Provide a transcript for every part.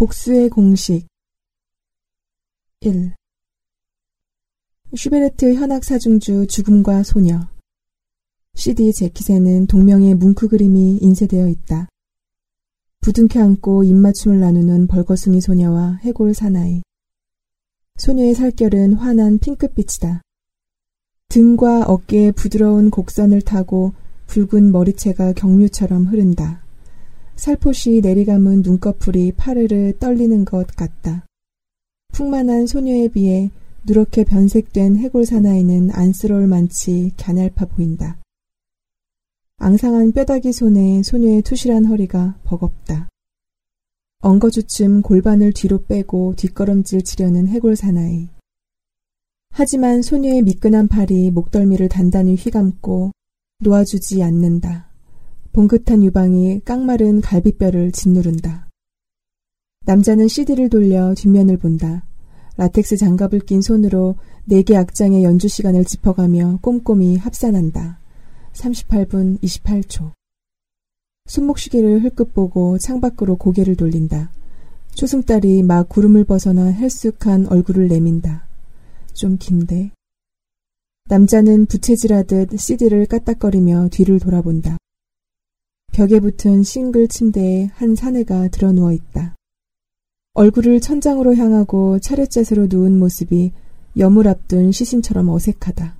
복수의 공식 1. 슈베르트 현악 사중주 죽음과 소녀 CD 재킷에는 동명의 뭉크 그림이 인쇄되어 있다. 부둥켜 안고 입맞춤을 나누는 벌거숭이 소녀와 해골 사나이. 소녀의 살결은 환한 핑크빛이다. 등과 어깨에 부드러운 곡선을 타고 붉은 머리채가 경류처럼 흐른다. 살포시 내리감은 눈꺼풀이 파르르 떨리는 것 같다. 풍만한 소녀에 비해 누렇게 변색된 해골 사나이는 안쓰러울 만치 갸냘파 보인다. 앙상한 뼈다귀 손에 소녀의 투실한 허리가 버겁다. 엉거주춤 골반을 뒤로 빼고 뒷걸음질 치려는 해골 사나이. 하지만 소녀의 미끈한 팔이 목덜미를 단단히 휘감고 놓아주지 않는다. 봉긋한 유방이 깡마른 갈비뼈를 짓누른다. 남자는 CD를 돌려 뒷면을 본다. 라텍스 장갑을 낀 손으로 네 개 악장의 연주 시간을 짚어가며 꼼꼼히 합산한다. 38분 28초. 손목시계를 흘끗 보고 창밖으로 고개를 돌린다. 초승달이 막 구름을 벗어나 헬쑥한 얼굴을 내민다. 좀 긴데. 남자는 부채질하듯 CD를 까딱거리며 뒤를 돌아본다. 벽에 붙은 싱글 침대에 한 사내가 드러 누워 있다. 얼굴을 천장으로 향하고 차렷자세로 누운 모습이 여물 앞둔 시신처럼 어색하다.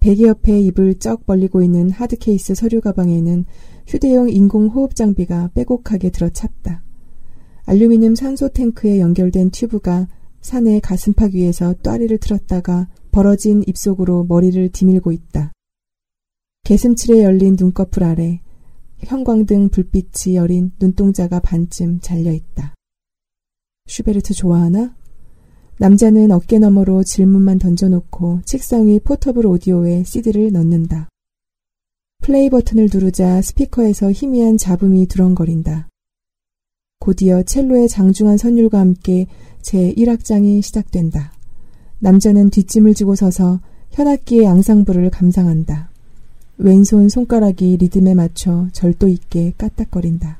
베개 옆에 입을 쩍 벌리고 있는 하드케이스 서류 가방에는 휴대용 인공 호흡 장비가 빼곡하게 들어찼다. 알루미늄 산소 탱크에 연결된 튜브가 산의 가슴팍 위에서 또아리를 틀었다가 벌어진 입속으로 머리를 디밀고 있다. 게슴츠레 열린 눈꺼풀 아래 형광등 불빛이 어린 눈동자가 반쯤 잘려있다. 슈베르트 좋아하나? 남자는 어깨 너머로 질문만 던져놓고 책상 위 portable 오디오에 CD를 넣는다. 플레이 버튼을 누르자 스피커에서 희미한 잡음이 두런거린다. 곧이어 첼로의 장중한 선율과 함께 제1악장이 시작된다. 남자는 뒷짐을 지고 서서 현악기의 앙상블을 감상한다. 왼손 손가락이 리듬에 맞춰 절도 있게 까딱거린다.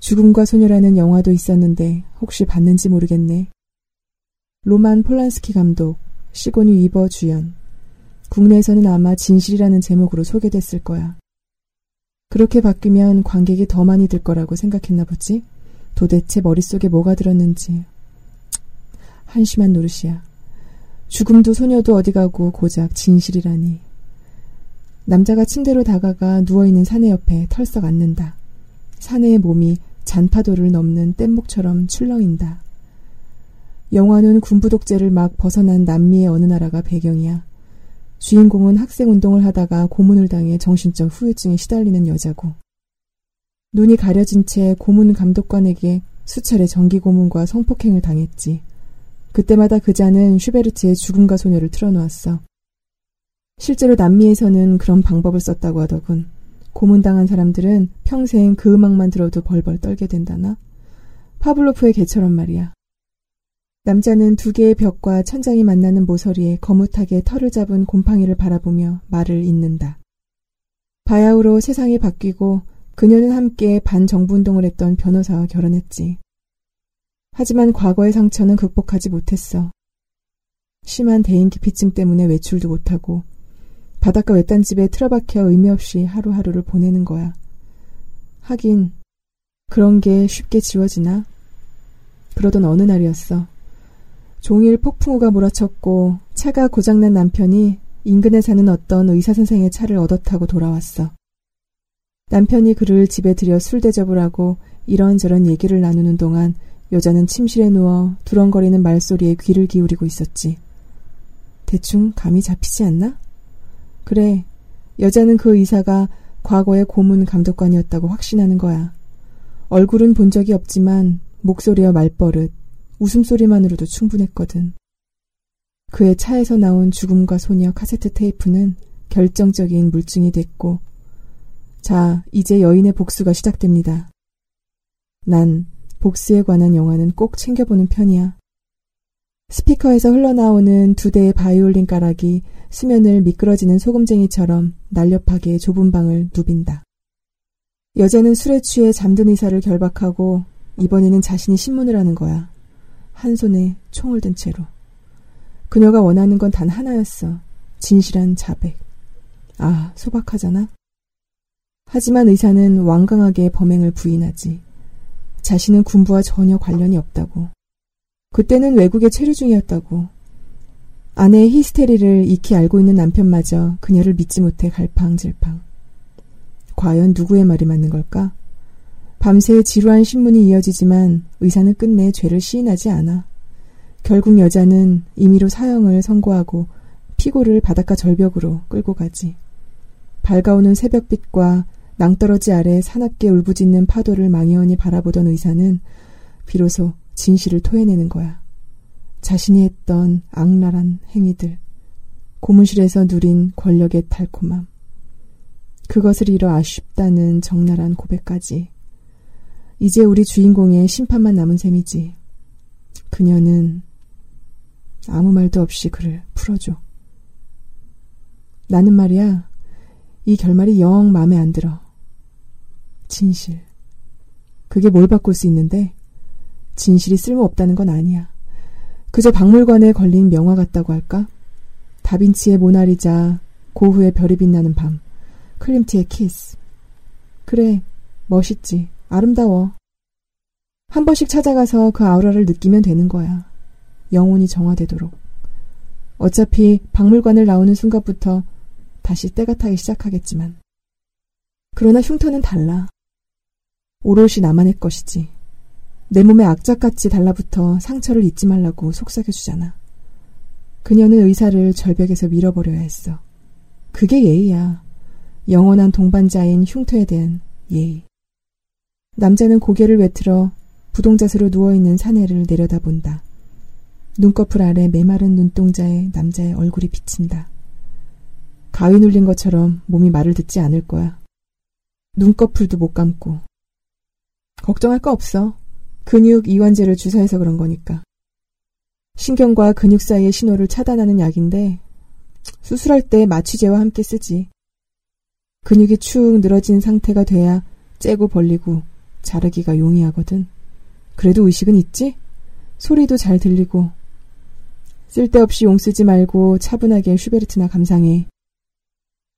죽음과 소녀라는 영화도 있었는데 혹시 봤는지 모르겠네. 로만 폴란스키 감독, 시고니 위버 주연. 국내에서는 아마 진실이라는 제목으로 소개됐을 거야. 그렇게 바뀌면 관객이 더 많이 들 거라고 생각했나 보지? 도대체 머릿속에 뭐가 들었는지. 한심한 노릇이야. 죽음도 소녀도 어디 가고 고작 진실이라니. 남자가 침대로 다가가 누워있는 사내 옆에 털썩 앉는다. 사내의 몸이 잔파도를 넘는 뗏목처럼 출렁인다. 영화는 군부 독재를 막 벗어난 남미의 어느 나라가 배경이야. 주인공은 학생 운동을 하다가 고문을 당해 정신적 후유증에 시달리는 여자고. 눈이 가려진 채 고문 감독관에게 수차례 정기 고문과 성폭행을 당했지. 그때마다 그자는 슈베르트의 죽음과 소녀를 틀어놓았어. 실제로 남미에서는 그런 방법을 썼다고 하더군. 고문당한 사람들은 평생 그 음악만 들어도 벌벌 떨게 된다나? 파블로프의 개처럼 말이야. 남자는 두 개의 벽과 천장이 만나는 모서리에 거뭇하게 털을 잡은 곰팡이를 바라보며 말을 잇는다. 바야흐로 세상이 바뀌고 그녀는 함께 반정부운동을 했던 변호사와 결혼했지. 하지만 과거의 상처는 극복하지 못했어. 심한 대인 기피증 때문에 외출도 못하고 바닷가 외딴 집에 틀어박혀 의미 없이 하루하루를 보내는 거야. 하긴 그런 게 쉽게 지워지나? 그러던 어느 날이었어. 종일 폭풍우가 몰아쳤고 차가 고장난 남편이 인근에 사는 어떤 의사 선생의 차를 얻어 타고 돌아왔어. 남편이 그를 집에 들여 술 대접을 하고 이런저런 얘기를 나누는 동안 여자는 침실에 누워 두렁거리는 말소리에 귀를 기울이고 있었지. 대충 감이 잡히지 않나? 그래, 여자는 그 의사가 과거의 고문 감독관이었다고 확신하는 거야. 얼굴은 본 적이 없지만 목소리와 말버릇, 웃음소리만으로도 충분했거든. 그의 차에서 나온 죽음과 소녀 카세트 테이프는 결정적인 물증이 됐고, 자, 이제 여인의 복수가 시작됩니다. 난 복수에 관한 영화는 꼭 챙겨보는 편이야. 스피커에서 흘러나오는 두 대의 바이올린 가락이 수면을 미끄러지는 소금쟁이처럼 날렵하게 좁은 방을 누빈다. 여자는 술에 취해 잠든 의사를 결박하고 이번에는 자신이 신문을 하는 거야. 한 손에 총을 든 채로. 그녀가 원하는 건 단 하나였어. 진실한 자백. 아, 소박하잖아. 하지만 의사는 완강하게 범행을 부인하지. 자신은 군부와 전혀 관련이 없다고. 그때는 외국에 체류 중이었다고. 아내의 히스테리를 익히 알고 있는 남편마저 그녀를 믿지 못해 갈팡질팡. 과연 누구의 말이 맞는 걸까? 밤새 지루한 신문이 이어지지만 의사는 끝내 죄를 시인하지 않아. 결국 여자는 임의로 사형을 선고하고 피고를 바닷가 절벽으로 끌고 가지. 밝아오는 새벽빛과 낭떠러지 아래 사납게 울부짖는 파도를 망연히 바라보던 의사는 비로소 진실을 토해내는 거야. 자신이 했던 악랄한 행위들, 고문실에서 누린 권력의 달콤함, 그것을 잃어 아쉽다는 적나라한 고백까지. 이제 우리 주인공의 심판만 남은 셈이지. 그녀는 아무 말도 없이 그를 풀어줘. 나는 말이야, 이 결말이 영 마음에 안 들어. 진실. 그게 뭘 바꿀 수 있는데, 진실이 쓸모없다는 건 아니야. 그저 박물관에 걸린 명화 같다고 할까? 다빈치의 모나리자, 고흐의 별이 빛나는 밤, 클림트의 키스. 그래, 멋있지. 아름다워. 한 번씩 찾아가서 그 아우라를 느끼면 되는 거야. 영혼이 정화되도록. 어차피 박물관을 나오는 순간부터 다시 때가 타기 시작하겠지만. 그러나 흉터는 달라. 오롯이 나만의 것이지. 내 몸에 악착같이 달라붙어 상처를 잊지 말라고 속삭여주잖아. 그녀는 의사를 절벽에서 밀어버려야 했어. 그게 예의야. 영원한 동반자인 흉터에 대한 예의. 남자는 고개를 외틀어 부동자세로 누워있는 사내를 내려다본다. 눈꺼풀 아래 메마른 눈동자에 남자의 얼굴이 비친다. 가위 눌린 것처럼 몸이 말을 듣지 않을 거야. 눈꺼풀도 못 감고. 걱정할 거 없어. 근육 이완제를 주사해서 그런 거니까. 신경과 근육 사이의 신호를 차단하는 약인데 수술할 때 마취제와 함께 쓰지. 근육이 축 늘어진 상태가 돼야 째고 벌리고 자르기가 용이하거든. 그래도 의식은 있지? 소리도 잘 들리고. 쓸데없이 용 쓰지 말고 차분하게 슈베르트나 감상해.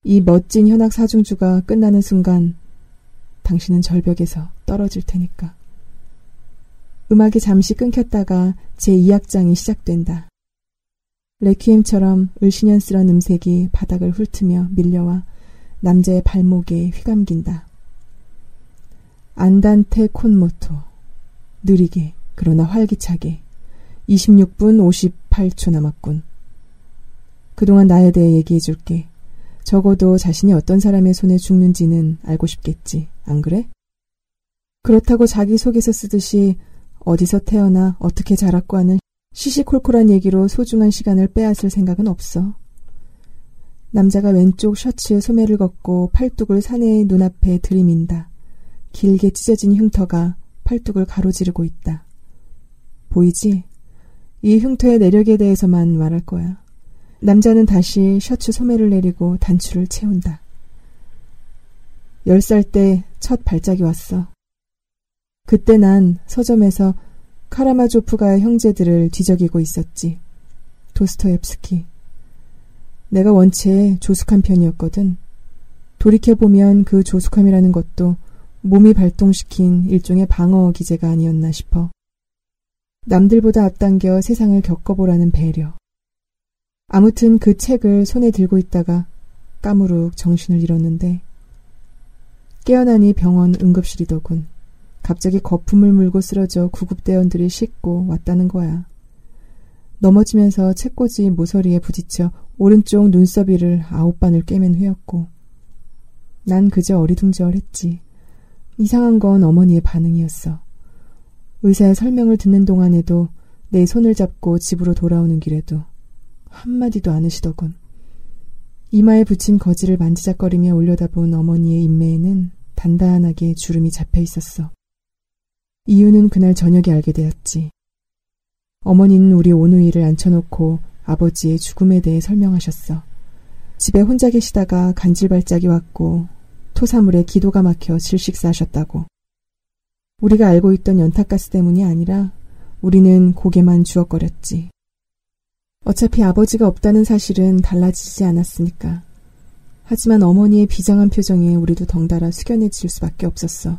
이 멋진 현악 사중주가 끝나는 순간 당신은 절벽에서 떨어질 테니까. 음악이 잠시 끊겼다가 제2악장이 시작된다. 레퀴엠처럼 을신연스런 음색이 바닥을 훑으며 밀려와 남자의 발목에 휘감긴다. 안단테 콘모토. 느리게, 그러나 활기차게. 26분 58초 남았군. 그동안 나에 대해 얘기해 줄게. 적어도 자신이 어떤 사람의 손에 죽는지는 알고 싶겠지. 안 그래? 그렇다고 자기 속에서 쓰듯이 어디서 태어나 어떻게 자랐고 하는 시시콜콜한 얘기로 소중한 시간을 빼앗을 생각은 없어. 남자가 왼쪽 셔츠에 소매를 걷고 팔뚝을 사내의 눈앞에 들이민다. 길게 찢어진 흉터가 팔뚝을 가로지르고 있다. 보이지? 이 흉터의 내력에 대해서만 말할 거야. 남자는 다시 셔츠 소매를 내리고 단추를 채운다. 열 살 때 첫 발작이 왔어. 그때 난 서점에서 카라마조프가의 형제들을 뒤적이고 있었지. 도스토옙스키, 내가 원체 조숙한 편이었거든. 돌이켜보면 그 조숙함이라는 것도 몸이 발동시킨 일종의 방어 기제가 아니었나 싶어. 남들보다 앞당겨 세상을 겪어보라는 배려. 아무튼 그 책을 손에 들고 있다가 까무룩 정신을 잃었는데 깨어나니 병원 응급실이더군. 갑자기 거품을 물고 쓰러져 구급대원들이 싣고 왔다는 거야. 넘어지면서 책꽂이 모서리에 부딪혀 오른쪽 눈썹이를 아홉 반을 꿰맨 후였고 난 그저 어리둥절했지. 이상한 건 어머니의 반응이었어. 의사의 설명을 듣는 동안에도 내 손을 잡고 집으로 돌아오는 길에도 한마디도 않으시더군. 이마에 붙인 거지를 만지작거리며 올려다본 어머니의 인매에는 단단하게 주름이 잡혀 있었어. 이유는 그날 저녁에 알게 되었지. 어머니는 우리 오누이를 앉혀놓고 아버지의 죽음에 대해 설명하셨어. 집에 혼자 계시다가 간질발작이 왔고 토사물에 기도가 막혀 질식사하셨다고. 우리가 알고 있던 연탄가스 때문이 아니라 우리는 고개만 주걱거렸지. 어차피 아버지가 없다는 사실은 달라지지 않았으니까. 하지만 어머니의 비장한 표정에 우리도 덩달아 숙연해질 수밖에 없었어.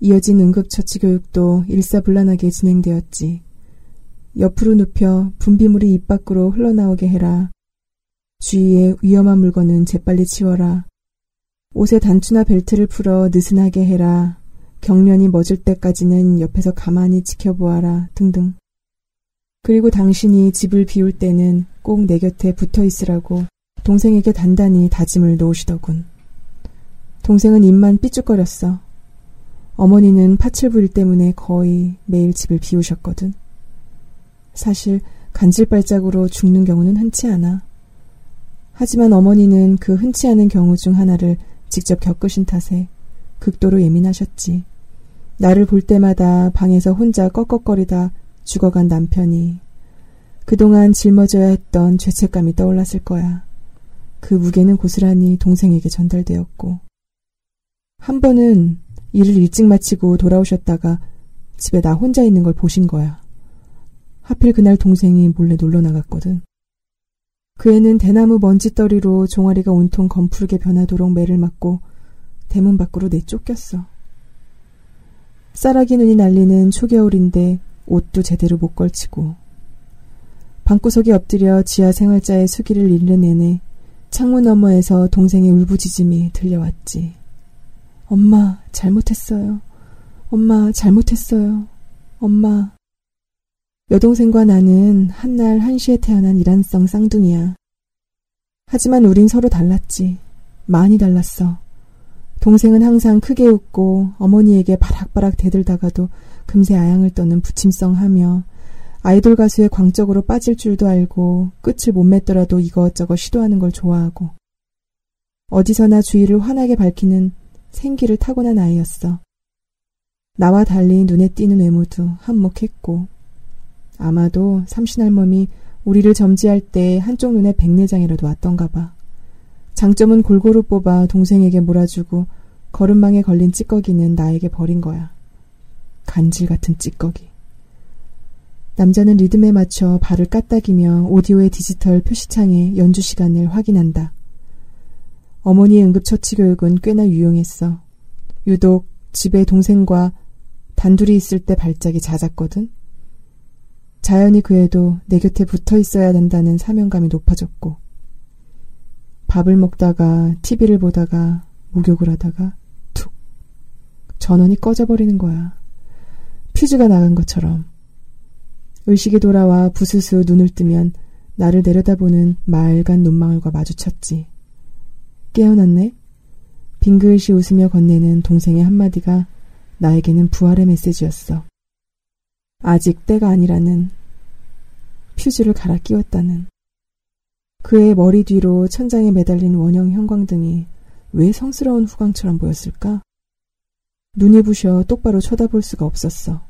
이어진 응급처치 교육도 일사불란하게 진행되었지. 옆으로 눕혀 분비물이 입 밖으로 흘러나오게 해라. 주위에 위험한 물건은 재빨리 치워라. 옷에 단추나 벨트를 풀어 느슨하게 해라. 경련이 멎을 때까지는 옆에서 가만히 지켜보아라. 등등. 그리고 당신이 집을 비울 때는 꼭 내 곁에 붙어 있으라고 동생에게 단단히 다짐을 놓으시더군. 동생은 입만 삐죽거렸어. 어머니는 파출부 일 때문에 거의 매일 집을 비우셨거든. 사실 간질발작으로 죽는 경우는 흔치 않아. 하지만 어머니는 그 흔치 않은 경우 중 하나를 직접 겪으신 탓에 극도로 예민하셨지. 나를 볼 때마다 방에서 혼자 꺽꺽거리다 죽어간 남편이 그동안 짊어져야 했던 죄책감이 떠올랐을 거야. 그 무게는 고스란히 동생에게 전달되었고 한 번은 일을 일찍 마치고 돌아오셨다가 집에 나 혼자 있는 걸 보신 거야. 하필 그날 동생이 몰래 놀러 나갔거든. 그 애는 대나무 먼지떨이로 종아리가 온통 검푸르게 변하도록 매를 맞고 대문 밖으로 내쫓겼어. 쌀아기 눈이 날리는 초겨울인데 옷도 제대로 못 걸치고 방구석에 엎드려 지하 생활자의 수기를 잃는 내내 창문 너머에서 동생의 울부짖음이 들려왔지. 엄마, 잘못했어요. 엄마, 잘못했어요. 엄마. 여동생과 나는 한날 한시에 태어난 이란성 쌍둥이야. 하지만 우린 서로 달랐지. 많이 달랐어. 동생은 항상 크게 웃고 어머니에게 바락바락 대들다가도 금세 아양을 떠는 부침성하며 아이돌 가수의 광적으로 빠질 줄도 알고 끝을 못 맺더라도 이것저것 시도하는 걸 좋아하고 어디서나 주위를 환하게 밝히는 생기를 타고난 아이였어. 나와 달리 눈에 띄는 외모도 한몫했고 아마도 삼신할멈이 우리를 점지할 때 한쪽 눈에 백내장이라도 왔던가 봐. 장점은 골고루 뽑아 동생에게 몰아주고 걸음망에 걸린 찌꺼기는 나에게 버린 거야. 간질 같은 찌꺼기. 남자는 리듬에 맞춰 발을 까딱이며 오디오의 디지털 표시창에 연주 시간을 확인한다. 어머니의 응급처치 교육은 꽤나 유용했어. 유독 집에 동생과 단둘이 있을 때 발작이 잦았거든. 자연히 그 애도 내 곁에 붙어 있어야 된다는 사명감이 높아졌고, 밥을 먹다가 TV를 보다가 목욕을 하다가 툭 전원이 꺼져버리는 거야. 퓨즈가 나간 것처럼. 의식이 돌아와 부스스 눈을 뜨면 나를 내려다보는 맑은 눈망울과 마주쳤지. 깨어났네? 빙글시 웃으며 건네는 동생의 한마디가 나에게는 부활의 메시지였어. 아직 때가 아니라는 퓨즈를 갈아 끼웠다는 그의 머리 뒤로 천장에 매달린 원형 형광등이 왜 성스러운 후광처럼 보였을까? 눈이 부셔 똑바로 쳐다볼 수가 없었어.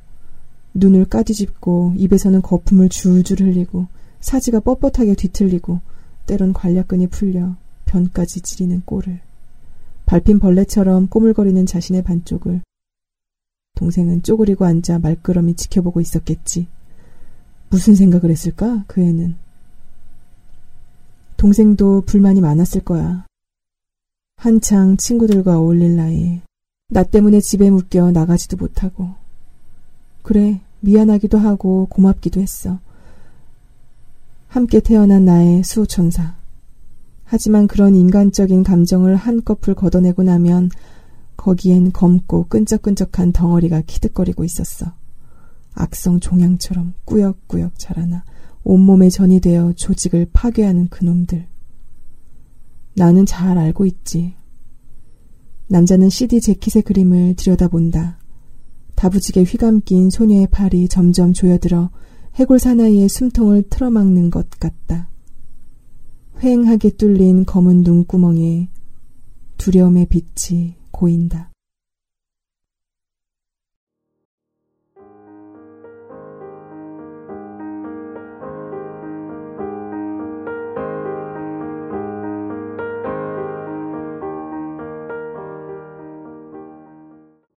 눈을 까뒤집고 입에서는 거품을 줄줄 흘리고 사지가 뻣뻣하게 뒤틀리고 때론 관략근이 풀려 변까지 지리는 꼴을 밟힌 벌레처럼 꼬물거리는 자신의 반쪽을 동생은 쪼그리고 앉아 말끄러미 지켜보고 있었겠지. 무슨 생각을 했을까? 그 애는. 동생도 불만이 많았을 거야. 한창 친구들과 어울릴 나이에 나 때문에 집에 묶여 나가지도 못하고. 그래, 미안하기도 하고 고맙기도 했어. 함께 태어난 나의 수호천사. 하지만 그런 인간적인 감정을 한꺼풀 걷어내고 나면 거기엔 검고 끈적끈적한 덩어리가 키득거리고 있었어. 악성 종양처럼 꾸역꾸역 자라나 온몸에 전이 되어 조직을 파괴하는 그놈들. 나는 잘 알고 있지. 남자는 CD 재킷의 그림을 들여다본다. 다부지게 휘감긴 소녀의 팔이 점점 조여들어 해골 사나이의 숨통을 틀어막는 것 같다. 휑하게 뚫린 검은 눈구멍에 두려움의 빛이 고인다.